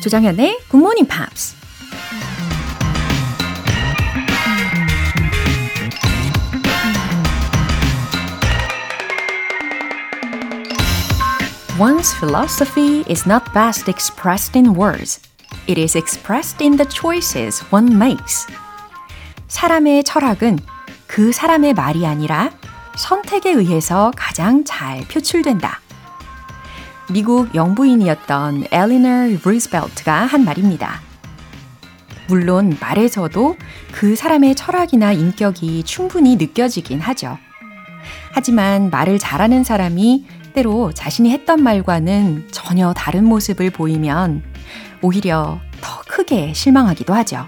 조장현의 Good Morning Pops. One's philosophy is not best expressed in words. It is expressed in the choices one makes. 사람의 철학은 그 사람의 말이 아니라 선택에 의해서 가장 잘 표출된다. 미국 영부인이었던 엘리너 루스벨트가 한 말입니다. 물론 말에서도 그 사람의 철학이나 인격이 충분히 느껴지긴 하죠. 하지만 말을 잘하는 사람이 때로 자신이 했던 말과는 전혀 다른 모습을 보이면 오히려 더 크게 실망하기도 하죠.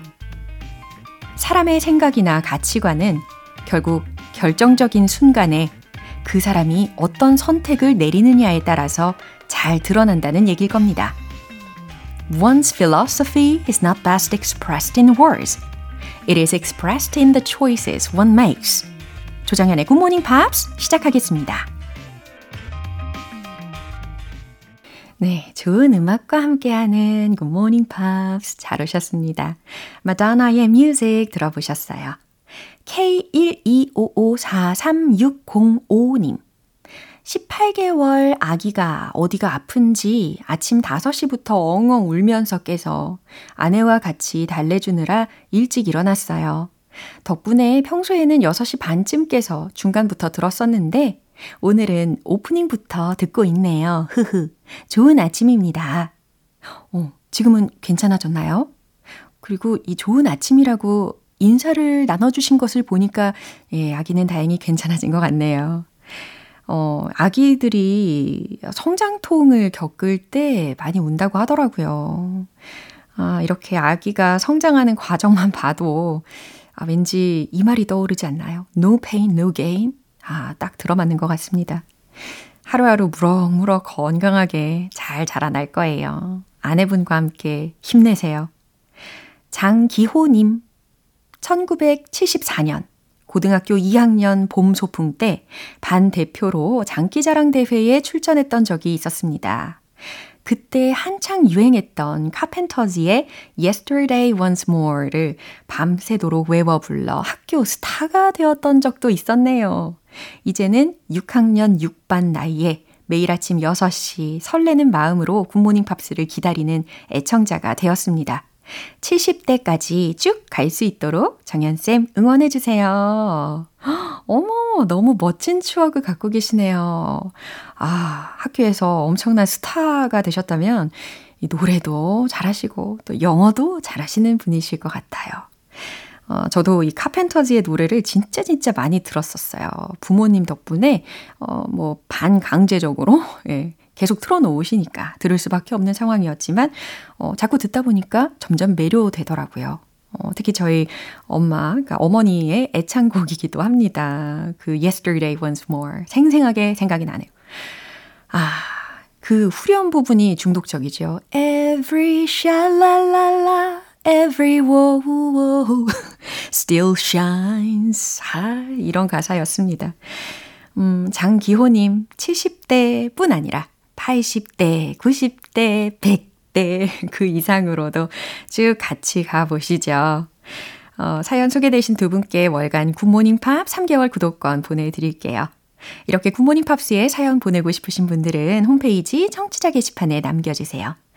사람의 생각이나 가치관은 결국 결정적인 순간에 그 사람이 어떤 선택을 내리느냐에 따라서 잘 드러난다는 얘기일 겁니다. One's philosophy is not best expressed in words. It is expressed in the choices one makes. 조정현의 Good Morning Pops 시작하겠습니다. 네, 좋은 음악과 함께하는 Good Morning Pops 잘 오셨습니다. 마다나의 뮤직 들어보셨어요. K125543605님 18개월 아기가 어디가 아픈지 아침 5시부터 엉엉 울면서 깨서 아내와 같이 달래주느라 일찍 일어났어요. 덕분에 평소에는 6시 반쯤 깨서 중간부터 들었었는데 오늘은 오프닝부터 듣고 있네요. 흐흐. 좋은 아침입니다. 어, 지금은 괜찮아졌나요? 그리고 이 좋은 아침이라고 인사를 나눠주신 것을 보니까, 예, 아기는 다행히 괜찮아진 것 같네요. 어, 아기들이 성장통을 겪을 때 많이 운다고 하더라고요. 아, 이렇게 아기가 성장하는 과정만 봐도, 아, 왠지 이 말이 떠오르지 않나요? No pain, no gain. 아, 딱 들어맞는 것 같습니다. 하루하루 무럭무럭 건강하게 잘 자라날 거예요. 아내분과 함께 힘내세요. 장기호님, 1974년 고등학교 2학년 봄 소풍 때 반 대표로 장기자랑 대회에 출전했던 적이 있었습니다. 그때 한창 유행했던 카펜터즈의 Yesterday Once More를 밤새도록 외워 불러 학교 스타가 되었던 적도 있었네요. 이제는 6학년 6반 나이에 매일 아침 6시 설레는 마음으로 굿모닝 팝스를 기다리는 애청자가 되었습니다. 70대까지 쭉 갈 수 있도록 정연쌤 응원해주세요. 어머, 너무 멋진 추억을 갖고 계시네요. 아, 학교에서 엄청난 스타가 되셨다면 이 노래도 잘하시고 또 영어도 잘하시는 분이실 것 같아요. 어, 저도 이 카펜터즈의 노래를 진짜 진짜 많이 들었었어요. 부모님 덕분에 어, 뭐 반강제적으로 예, 계속 틀어놓으시니까 들을 수밖에 없는 상황이었지만 어, 자꾸 듣다 보니까 점점 매료되더라고요. 어, 특히 저희 엄마, 그러니까 어머니의 애창곡이기도 합니다. 그 Yesterday Once More 생생하게 생각이 나네요. 아, 그 후렴 부분이 중독적이죠. Every shalala Every woe still shines. 아, 이런 가사였습니다. 음, 장기호님, 70대 뿐 아니라 80대, 90대, 100대 그 이상으로도 쭉 같이 가보시죠. 어, 사연 소개되신 두 분께 월간 굿모닝 팝 3개월 구독권 보내드릴게요. 이렇게 굿모닝 팝스에 사연 보내고 싶으신 분들은 홈페이지 청취자 게시판에 남겨주세요.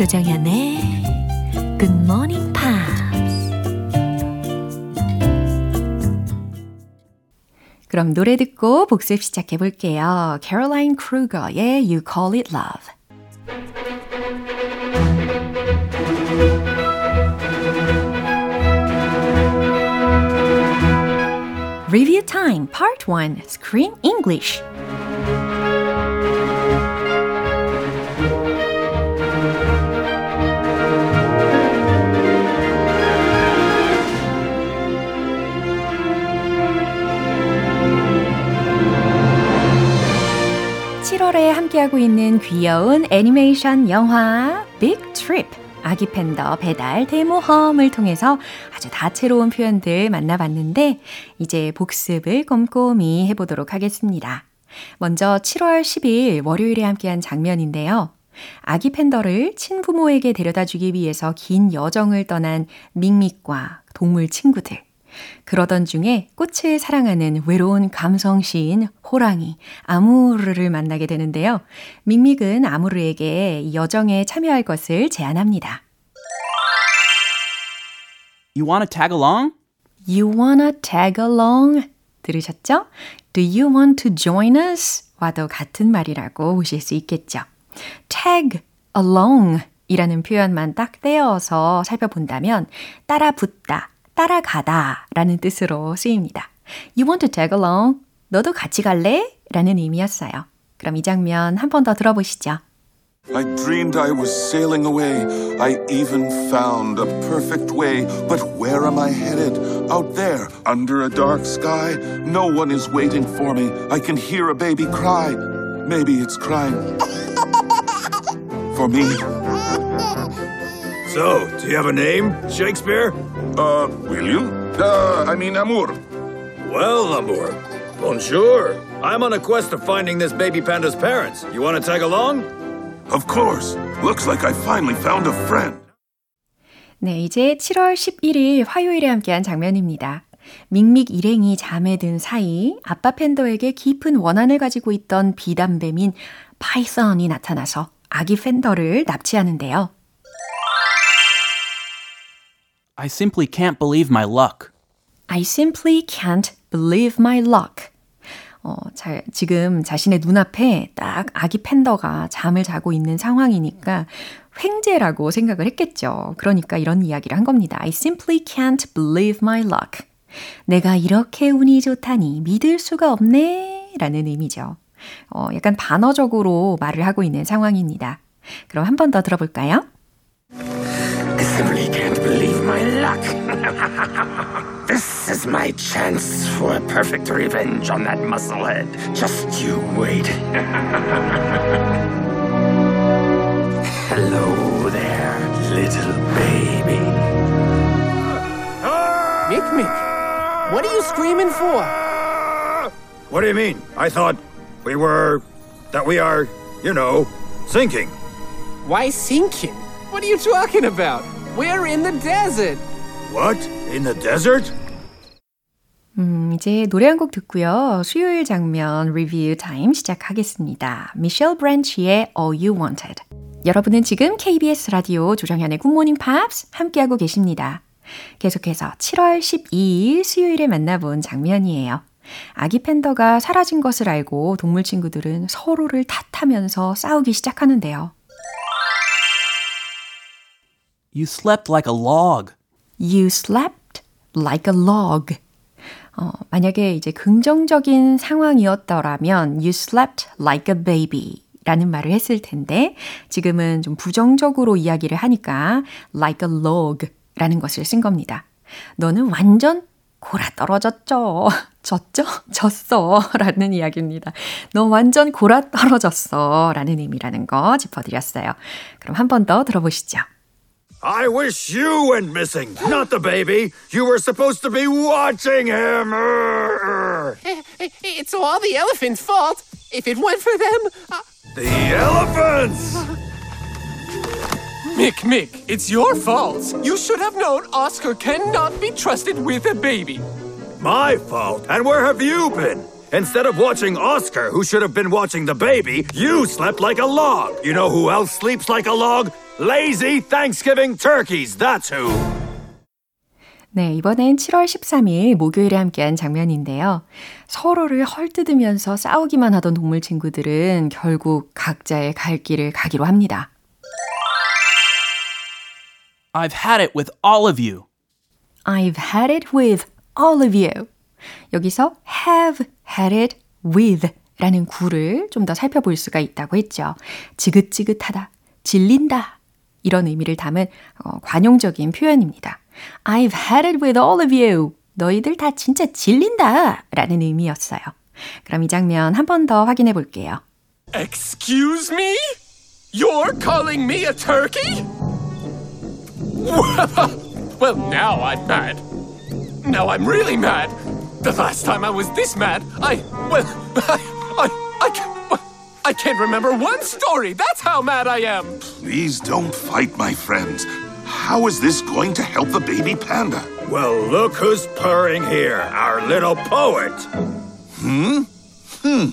조정현의 굿모닝 팝스 그럼 노래 듣고 복습 시작해 볼게요. 캐롤라인 크루거의 You Call It Love Review Time Part 1 Screen English 7월에 함께하고 있는 귀여운 애니메이션 영화 Big Trip 아기 팬더 배달 대모험을 통해서 아주 다채로운 표현들 만나봤는데 이제 복습을 꼼꼼히 해보도록 하겠습니다. 먼저 7월 10일 월요일에 함께한 장면인데요. 아기 팬더를 친부모에게 데려다 주기 위해서 긴 여정을 떠난 믹믹과 동물 친구들. 그러던 중에 꽃을 사랑하는 외로운 감성 시인 호랑이 아무르를 만나게 되는데요. 믹믹은 아무르에게 여정에 참여할 것을 제안합니다. You wanna tag along? You wanna tag along? 들으셨죠? Do you want to join us? 와도 같은 말이라고 보실 수 있겠죠. tag along 이라는 표현만 딱 떼어서 살펴본다면 따라 붙다, 따라가다 라는 뜻으로 쓰입니다. You want to tag along? 너도 같이 갈래? 라는 의미였어요. 그럼 이 장면 한 번 더 들어보시죠. I dreamed I was sailing away. I even found a perfect way. But where am I headed? Out there, under a dark sky. No one is waiting for me. I can hear a baby cry. Maybe it's crying for me. So, do you have a name, Shakespeare? Uh, William? Uh, I mean, Amour. Well, Amour. Bonjour. I'm on a quest of finding this baby panda's parents. You want to tag along? Of course. Looks like I finally found a friend. 네, 이제 7월 11일 화요일에 함께한 장면입니다. 믹믹 일행이 잠에 든 사이 아빠 팬더에게 깊은 원한을 가지고 있던 비담뱀인 파이썬이 나타나서 아기 팬더를 납치하는데요. I simply can't believe my luck. I simply can't believe my luck. 어, 자, 지금 자신의 눈앞에 딱 아기 팬더가 잠을 자고 있는 상황이니까 횡재라고 생각을 했겠죠. 그러니까 이런 이야기를 한 겁니다. I simply can't believe my luck. 내가 이렇게 운이 좋다니 믿을 수가 없네. 라는 의미죠. 어, 약간 반어적으로 말을 하고 있는 상황입니다. 그럼 한 번 더 들어볼까요? Luck. this is my chance for a perfect revenge on that musclehead. Just you wait. Hello there, little baby. Mick, Mick, what are you screaming for? What do you mean? I thought we were. that we are, you know, sinking. Why sinking? What are you talking about? We're in the desert. What? In the desert? 음, 이제 노래 한 곡 듣고요. 수요일 장면 리뷰 타임 시작하겠습니다. 미셸 브랜치의 All You Wanted. 여러분은 지금 KBS 라디오 조정현의 굿모닝 팝스 함께하고 계십니다. 계속해서 7월 12일 수요일에 만나본 장면이에요. 아기 팬더가 사라진 것을 알고 동물 친구들은 서로를 탓하면서 싸우기 시작하는데요. You slept like a log. You slept like a log. 어, 만약에 이제 긍정적인 상황이었더라면 you slept like a baby 라는 말을 했을 텐데 지금은 좀 부정적으로 이야기를 하니까 like a log 라는 것을 쓴 겁니다. 너는 완전 골아 떨어졌죠. 졌죠? 졌어. 라는 이야기입니다. 너 완전 골아 떨어졌어. 라는 의미라는 거 짚어드렸어요. 그럼 한 번 더 들어보시죠. I wish you went missing, not the baby. You were supposed to be watching him. It's all the elephant's fault. If it weren't for them. Uh, The elephants! Mick, Mick, it's your fault. You should have known Oscar cannot be trusted with a baby. My fault. And where have you been? Instead of watching Oscar, who should have been watching the baby, you slept like a log. You know who else sleeps like a log? Lazy Thanksgiving turkeys, that's who. 네, 이번엔 7월 13일 목요일에 함께한 장면인데요. 서로를 헐뜯으면서 싸우기만 하던 동물 친구들은 결국 각자의 갈 길을 가기로 합니다. I've had it with all of you. I've had it with all of you. 여기서 have had it with 라는 구를 좀 더 살펴볼 수가 있다고 했죠. 지긋지긋하다, 질린다. 이런 의미를 담은 어, 관용적인 표현입니다. I've had it with all of you. 너희들 다 진짜 질린다. 라는 의미였어요. 그럼 이 장면 한 번 더 확인해 볼게요. Excuse me? You're calling me a turkey? well, now I'm mad. Now I'm really mad. The last time I was this mad, I. Well, I. I. I, can't, I can't remember one story. That's how mad I am. Please don't fight, my friends. How is this going to help the baby panda? Well, look who's purring here, our little poet. Hmm? Hmm.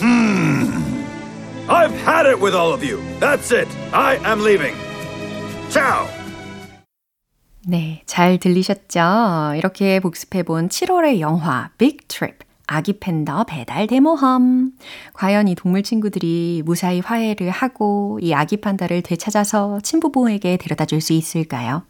Hmm. I've had it with all of you. That's it. I am leaving. Ciao. 네, 잘 들리셨죠? 이렇게 복습해본 7월의 영화 Big Trip. 아기 팬더 배달 대모험. 과연 이 동물 친구들이 무사히 화해를 하고 이 아기 판다를 되찾아서 친부부에게 데려다 줄 수 있을까요?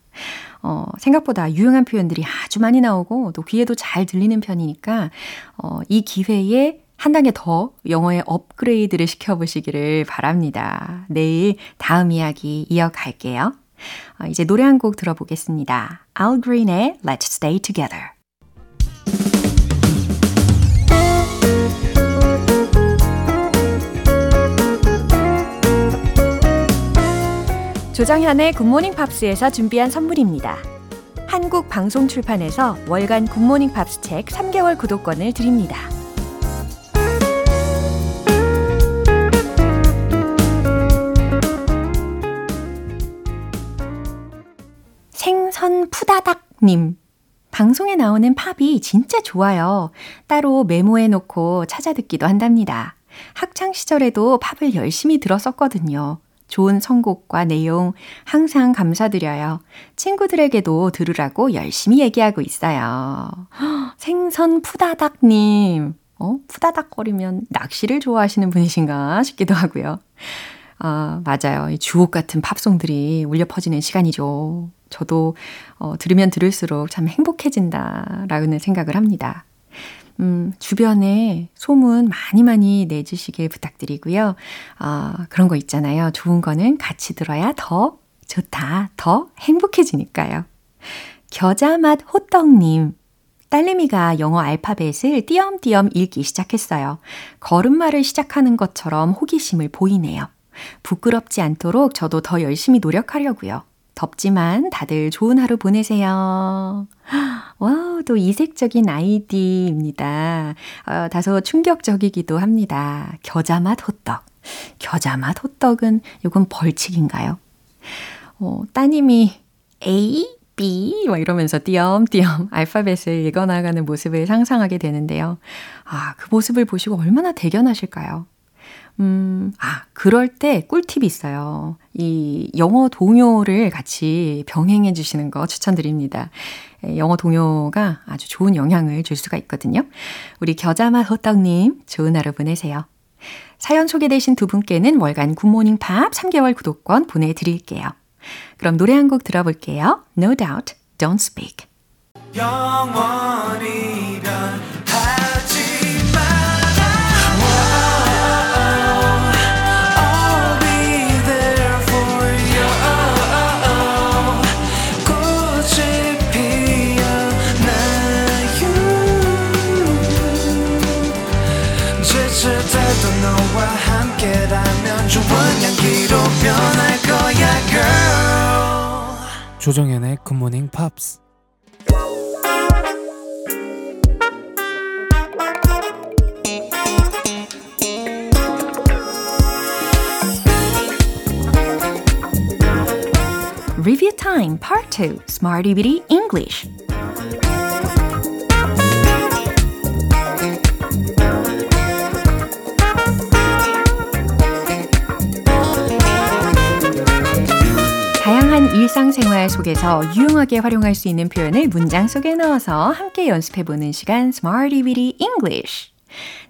어, 생각보다 유용한 표현들이 아주 많이 나오고 또 귀에도 잘 들리는 편이니까 어, 이 기회에 한 단계 더 영어의 업그레이드를 시켜보시기를 바랍니다. 내일 다음 이야기 이어갈게요. 어, 이제 노래 한 곡 들어보겠습니다. Al Green의 Let's Stay Together. 조정현의 굿모닝 팝스에서 준비한 선물입니다. 한국 방송 출판에서 월간 굿모닝 팝스 책 3개월 구독권을 드립니다. 생선 푸다닥님. 방송에 나오는 팝이 진짜 좋아요. 따로 메모해 놓고 찾아 듣기도 한답니다. 학창 시절에도 팝을 열심히 들었었거든요. 좋은 선곡과 내용 항상 감사드려요. 친구들에게도 들으라고 열심히 얘기하고 있어요. 생선 푸다닥님. 어, 푸다닥거리면 낚시를 좋아하시는 분이신가 싶기도 하고요. 아, 맞아요. 이 주옥 같은 팝송들이 울려 퍼지는 시간이죠. 저도 어, 들으면 들을수록 참 행복해진다라는 생각을 합니다. 음, 주변에 소문 많이 많이 내주시길 부탁드리고요. 아, 그런 거 있잖아요. 좋은 거는 같이 들어야 더 좋다, 더 행복해지니까요. 겨자맛 호떡님. 딸내미가 영어 알파벳을 띄엄띄엄 읽기 시작했어요. 걸음마를 시작하는 것처럼 호기심을 보이네요. 부끄럽지 않도록 저도 더 열심히 노력하려고요. 덥지만 다들 좋은 하루 보내세요. 와우, 또 이색적인 아이디입니다. 어, 다소 충격적이기도 합니다. 겨자맛 호떡. 겨자맛 호떡은 이건 벌칙인가요? 어, 따님이 A, B 막 이러면서 띄엄띄엄 알파벳을 읽어나가는 모습을 상상하게 되는데요. 아, 그 모습을 보시고 얼마나 대견하실까요? 음, 아, 그럴 때 꿀팁이 있어요. 이 영어 동요를 같이 병행해 주시는 거 추천드립니다. 영어 동요가 아주 좋은 영향을 줄 수가 있거든요. 우리 겨자맛 호떡님, 좋은 하루 보내세요. 사연 소개되신 두 분께는 월간 굿모닝 팝 3개월 구독권 보내드릴게요. 그럼 노래 한 곡 들어볼게요. No doubt, don't speak. 조정연의 굿모닝 팝스 Review Time Part 2 Smarty Bitty English 일상생활 속에서 유용하게 활용할 수 있는 표현을 문장 속에 넣어서 함께 연습해보는 시간 Smarty Weedy English.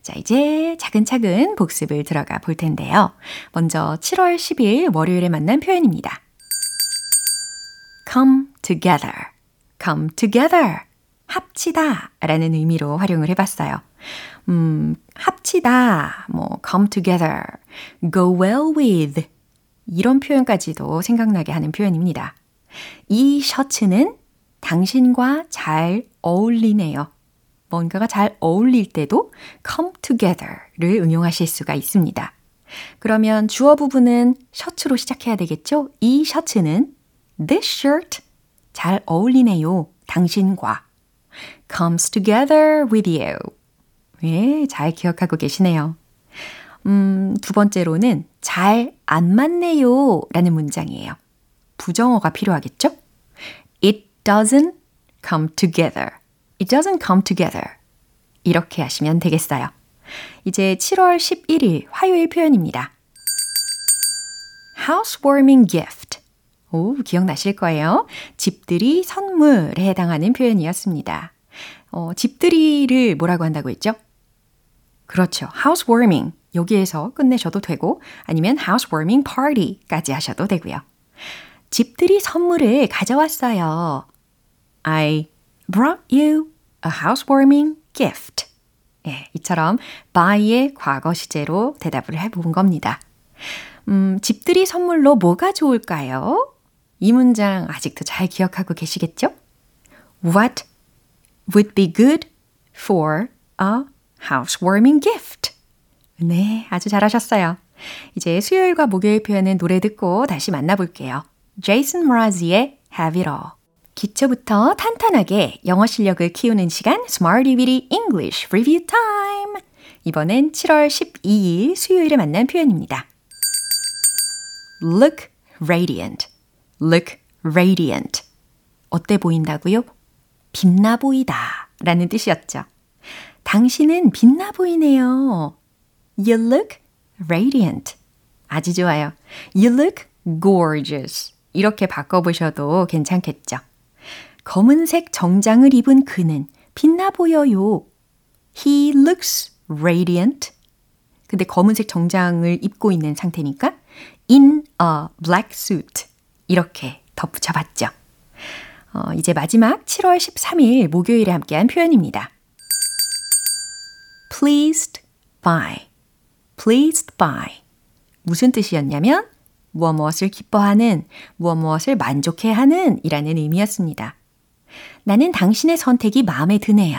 자, 이제 차근차근 복습을 들어가 볼 텐데요. 먼저 7월 10일 월요일에 만난 표현입니다. come together, come together. 합치다 라는 의미로 활용을 해봤어요. 음, 합치다, 뭐, come together, go well with, 이런 표현까지도 생각나게 하는 표현입니다. 이 셔츠는 당신과 잘 어울리네요. 뭔가가 잘 어울릴 때도 come together를 응용하실 수가 있습니다. 그러면 주어 부분은 셔츠로 시작해야 되겠죠? 이 셔츠는 this shirt 잘 어울리네요. 당신과 comes together with you. 예, 잘 기억하고 계시네요. 음, 두 번째로는 잘 안 맞네요 라는 문장이에요. 부정어가 필요하겠죠? It doesn't come together. It doesn't come together. 이렇게 하시면 되겠어요. 이제 7월 11일 화요일 표현입니다. housewarming gift. 오, 기억나실 거예요. 집들이 선물에 해당하는 표현이었습니다. 어, 집들이를 뭐라고 한다고 했죠? 그렇죠. housewarming. 여기에서 끝내셔도 되고 아니면 housewarming party까지 하셔도 되고요. 집들이 선물을 가져왔어요. I brought you a housewarming gift. 예, 이처럼 by의 과거 시제로 대답을 해본 겁니다. 음, 집들이 선물로 뭐가 좋을까요? 이 문장 아직도 잘 기억하고 계시겠죠? What would be good for a housewarming gift? 네, 아주 잘하셨어요. 이제 수요일과 목요일 표현은 노래 듣고 다시 만나볼게요. Jason Mraz이의 Have It All. 기초부터 탄탄하게 영어 실력을 키우는 시간 Smarty Weedy English Review Time. 이번엔 7월 12일 수요일에 만난 표현입니다. Look radiant. Look radiant. 어때 보인다고요? 빛나 보이다 라는 뜻이었죠. 당신은 빛나 보이네요. You look radiant. 아주 좋아요. You look gorgeous. 이렇게 바꿔보셔도 괜찮겠죠. 검은색 정장을 입은 그는 빛나 보여요. He looks radiant. 근데 검은색 정장을 입고 있는 상태니까 in a black suit. 이렇게 덧붙여 봤죠. 어, 이제 마지막 7월 13일 목요일에 함께한 표현입니다. pleased by. Pleased by. 무슨 뜻이었냐면 무엇 무엇을 기뻐하는, 무엇 무엇을 만족해 하는 이라는 의미였습니다. 나는 당신의 선택이 마음에 드네요.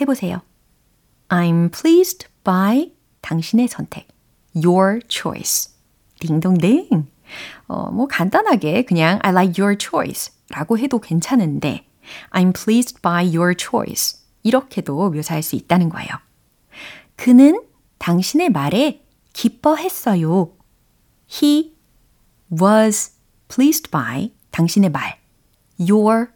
해보세요. I'm pleased by 당신의 선택. Your choice. 딩동댕. 어, 뭐 간단하게 그냥 I like your choice 라고 해도 괜찮은데 I'm pleased by your choice. 이렇게도 묘사할 수 있다는 거예요. 그는 당신의 말에 기뻐했어요. He was pleased by 당신의 말. Your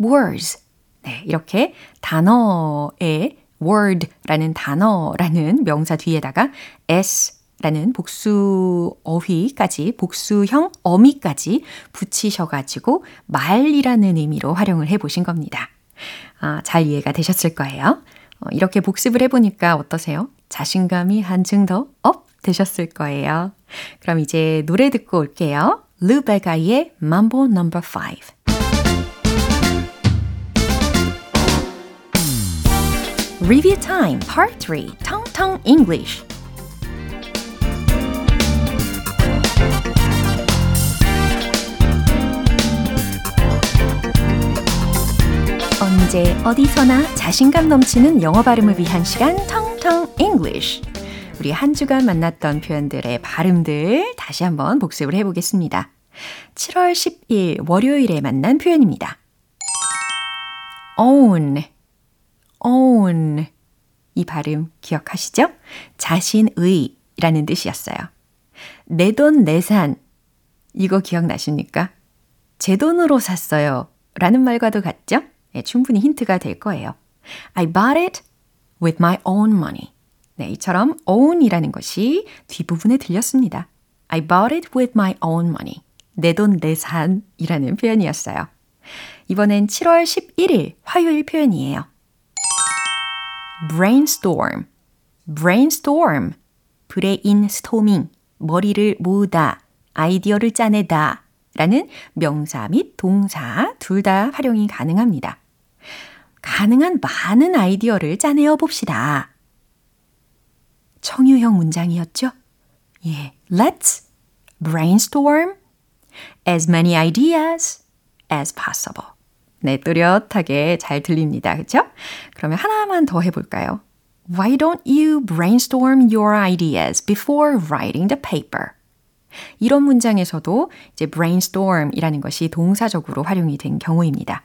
words. 네, 이렇게 단어의 word라는 단어라는 명사 뒤에다가 s라는 복수 어휘까지 복수형 어미까지 붙이셔가지고 말이라는 의미로 활용을 해보신 겁니다. 아, 잘 이해가 되셨을 거예요. 어, 이렇게 복습을 해보니까 어떠세요? 자신감이 한층 더 up 되셨을 거예요. 그럼 이제 노래 듣고 올게요. 루 베가의 Mambo No. 5 Review Time Part 3 Tong Tong English 언제 어디서나 자신감 넘치는 영어 발음을 위한 시간 텅 텅 English. 우리 한 주간 만났던 표현들의 발음들 다시 한번 복습을 해보겠습니다. 7월 10일 월요일에 만난 표현입니다. own, own. 이 발음 기억하시죠? 자신의 라는 뜻이었어요. 내 돈 내산. 이거 기억나십니까? 제 돈으로 샀어요. 라는 말과도 같죠? 네, 충분히 힌트가 될 거예요. I bought it with my own money. 네, 이처럼 own이라는 것이 뒷부분에 들렸습니다. I bought it with my own money. 내 돈 내산이라는 표현이었어요. 이번엔 7월 11일 화요일 표현이에요. brainstorm, brainstorm, 브레인스토밍, 머리를 모으다, 아이디어를 짜내다 라는 명사 및 동사 둘 다 활용이 가능합니다. 가능한 많은 아이디어를 짜내어 봅시다. 청유형 문장이었죠? 예. Let's brainstorm as many ideas as possible. 네, 또렷하게 잘 들립니다. 그쵸? 그러면 하나만 더 해볼까요? Why don't you brainstorm your ideas before writing the paper? 이런 문장에서도 이제 brainstorm이라는 것이 동사적으로 활용이 된 경우입니다.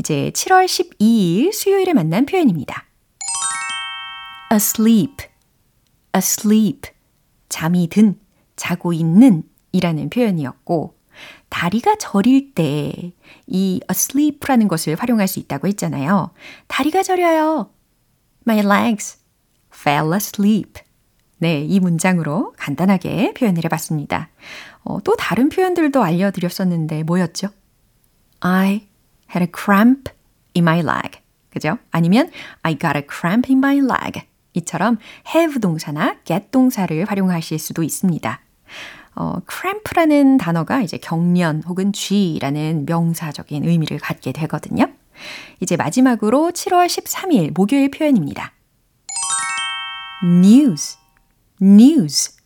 이제 7월 12일 수요일에 만난 표현입니다. asleep, asleep, 잠이 든, 자고 있는 이라는 표현이었고, 다리가 저릴 때 이 asleep라는 것을 활용할 수 있다고 했잖아요. 다리가 저려요. My legs fell asleep. 네, 이 문장으로 간단하게 표현을 해봤습니다. 어, 또 다른 표현들도 알려드렸었는데 뭐였죠? I had a cramp in my leg. 그죠? 아니면 I got a cramp in my leg. 이처럼 have 동사나 get 동사를 활용하실 수도 있습니다. 어, cramp라는 단어가 이제 경련 혹은 쥐라는 명사적인 의미를 갖게 되거든요. 이제 마지막으로 7월 13일 목요일 표현입니다. news, news.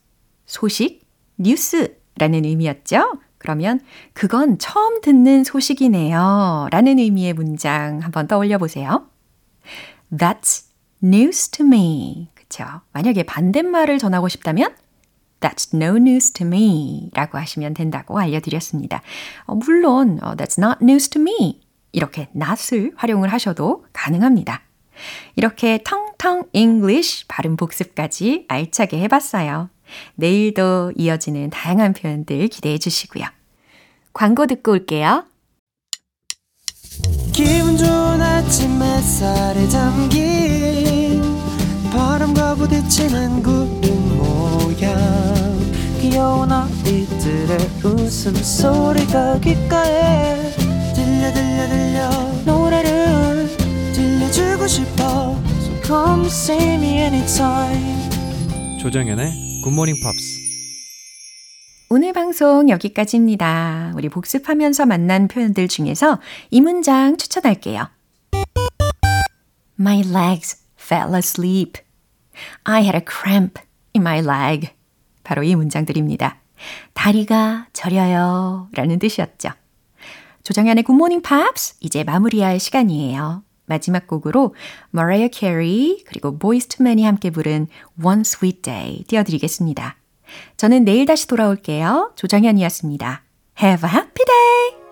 소식, 뉴스라는 의미였죠? 그러면 그건 처음 듣는 소식이네요. 라는 의미의 문장 한번 떠올려 보세요. That's news to me. 그쵸? 만약에 반대말을 전하고 싶다면 That's no news to me 라고 하시면 된다고 알려드렸습니다. 어, 물론 어, That's not news to me 이렇게 not을 활용을 하셔도 가능합니다. 이렇게 텅텅 English 발음 복습까지 알차게 해봤어요. 내일도 이어지는 다양한 표현들 기대해 주시고요. 광고 듣고 올게요. 기분 좋은 아침 햇살에 담긴 바람과 부딪히는 구름 모양 귀여운 아이들의 웃음소리가 귓가에 들려 들려 들려 노래를 들려주고 싶어 So come see me anytime 조정연의 굿모닝 팝스 오늘 방송 여기까지입니다. 우리 복습하면서 만난 표현들 중에서 이 문장 추천할게요. My legs fell asleep. I had a cramp in my leg. 바로 이 문장들입니다. 다리가 저려요. 라는 뜻이었죠. 조정현의 굿모닝 팝스 이제 마무리할 시간이에요. 마지막 곡으로 Mariah Carey 그리고 II Men이 함께 부른 One Sweet Day 띄워드리겠습니다. 저는 내일 다시 돌아올게요. 조정현이었습니다. Have a happy day!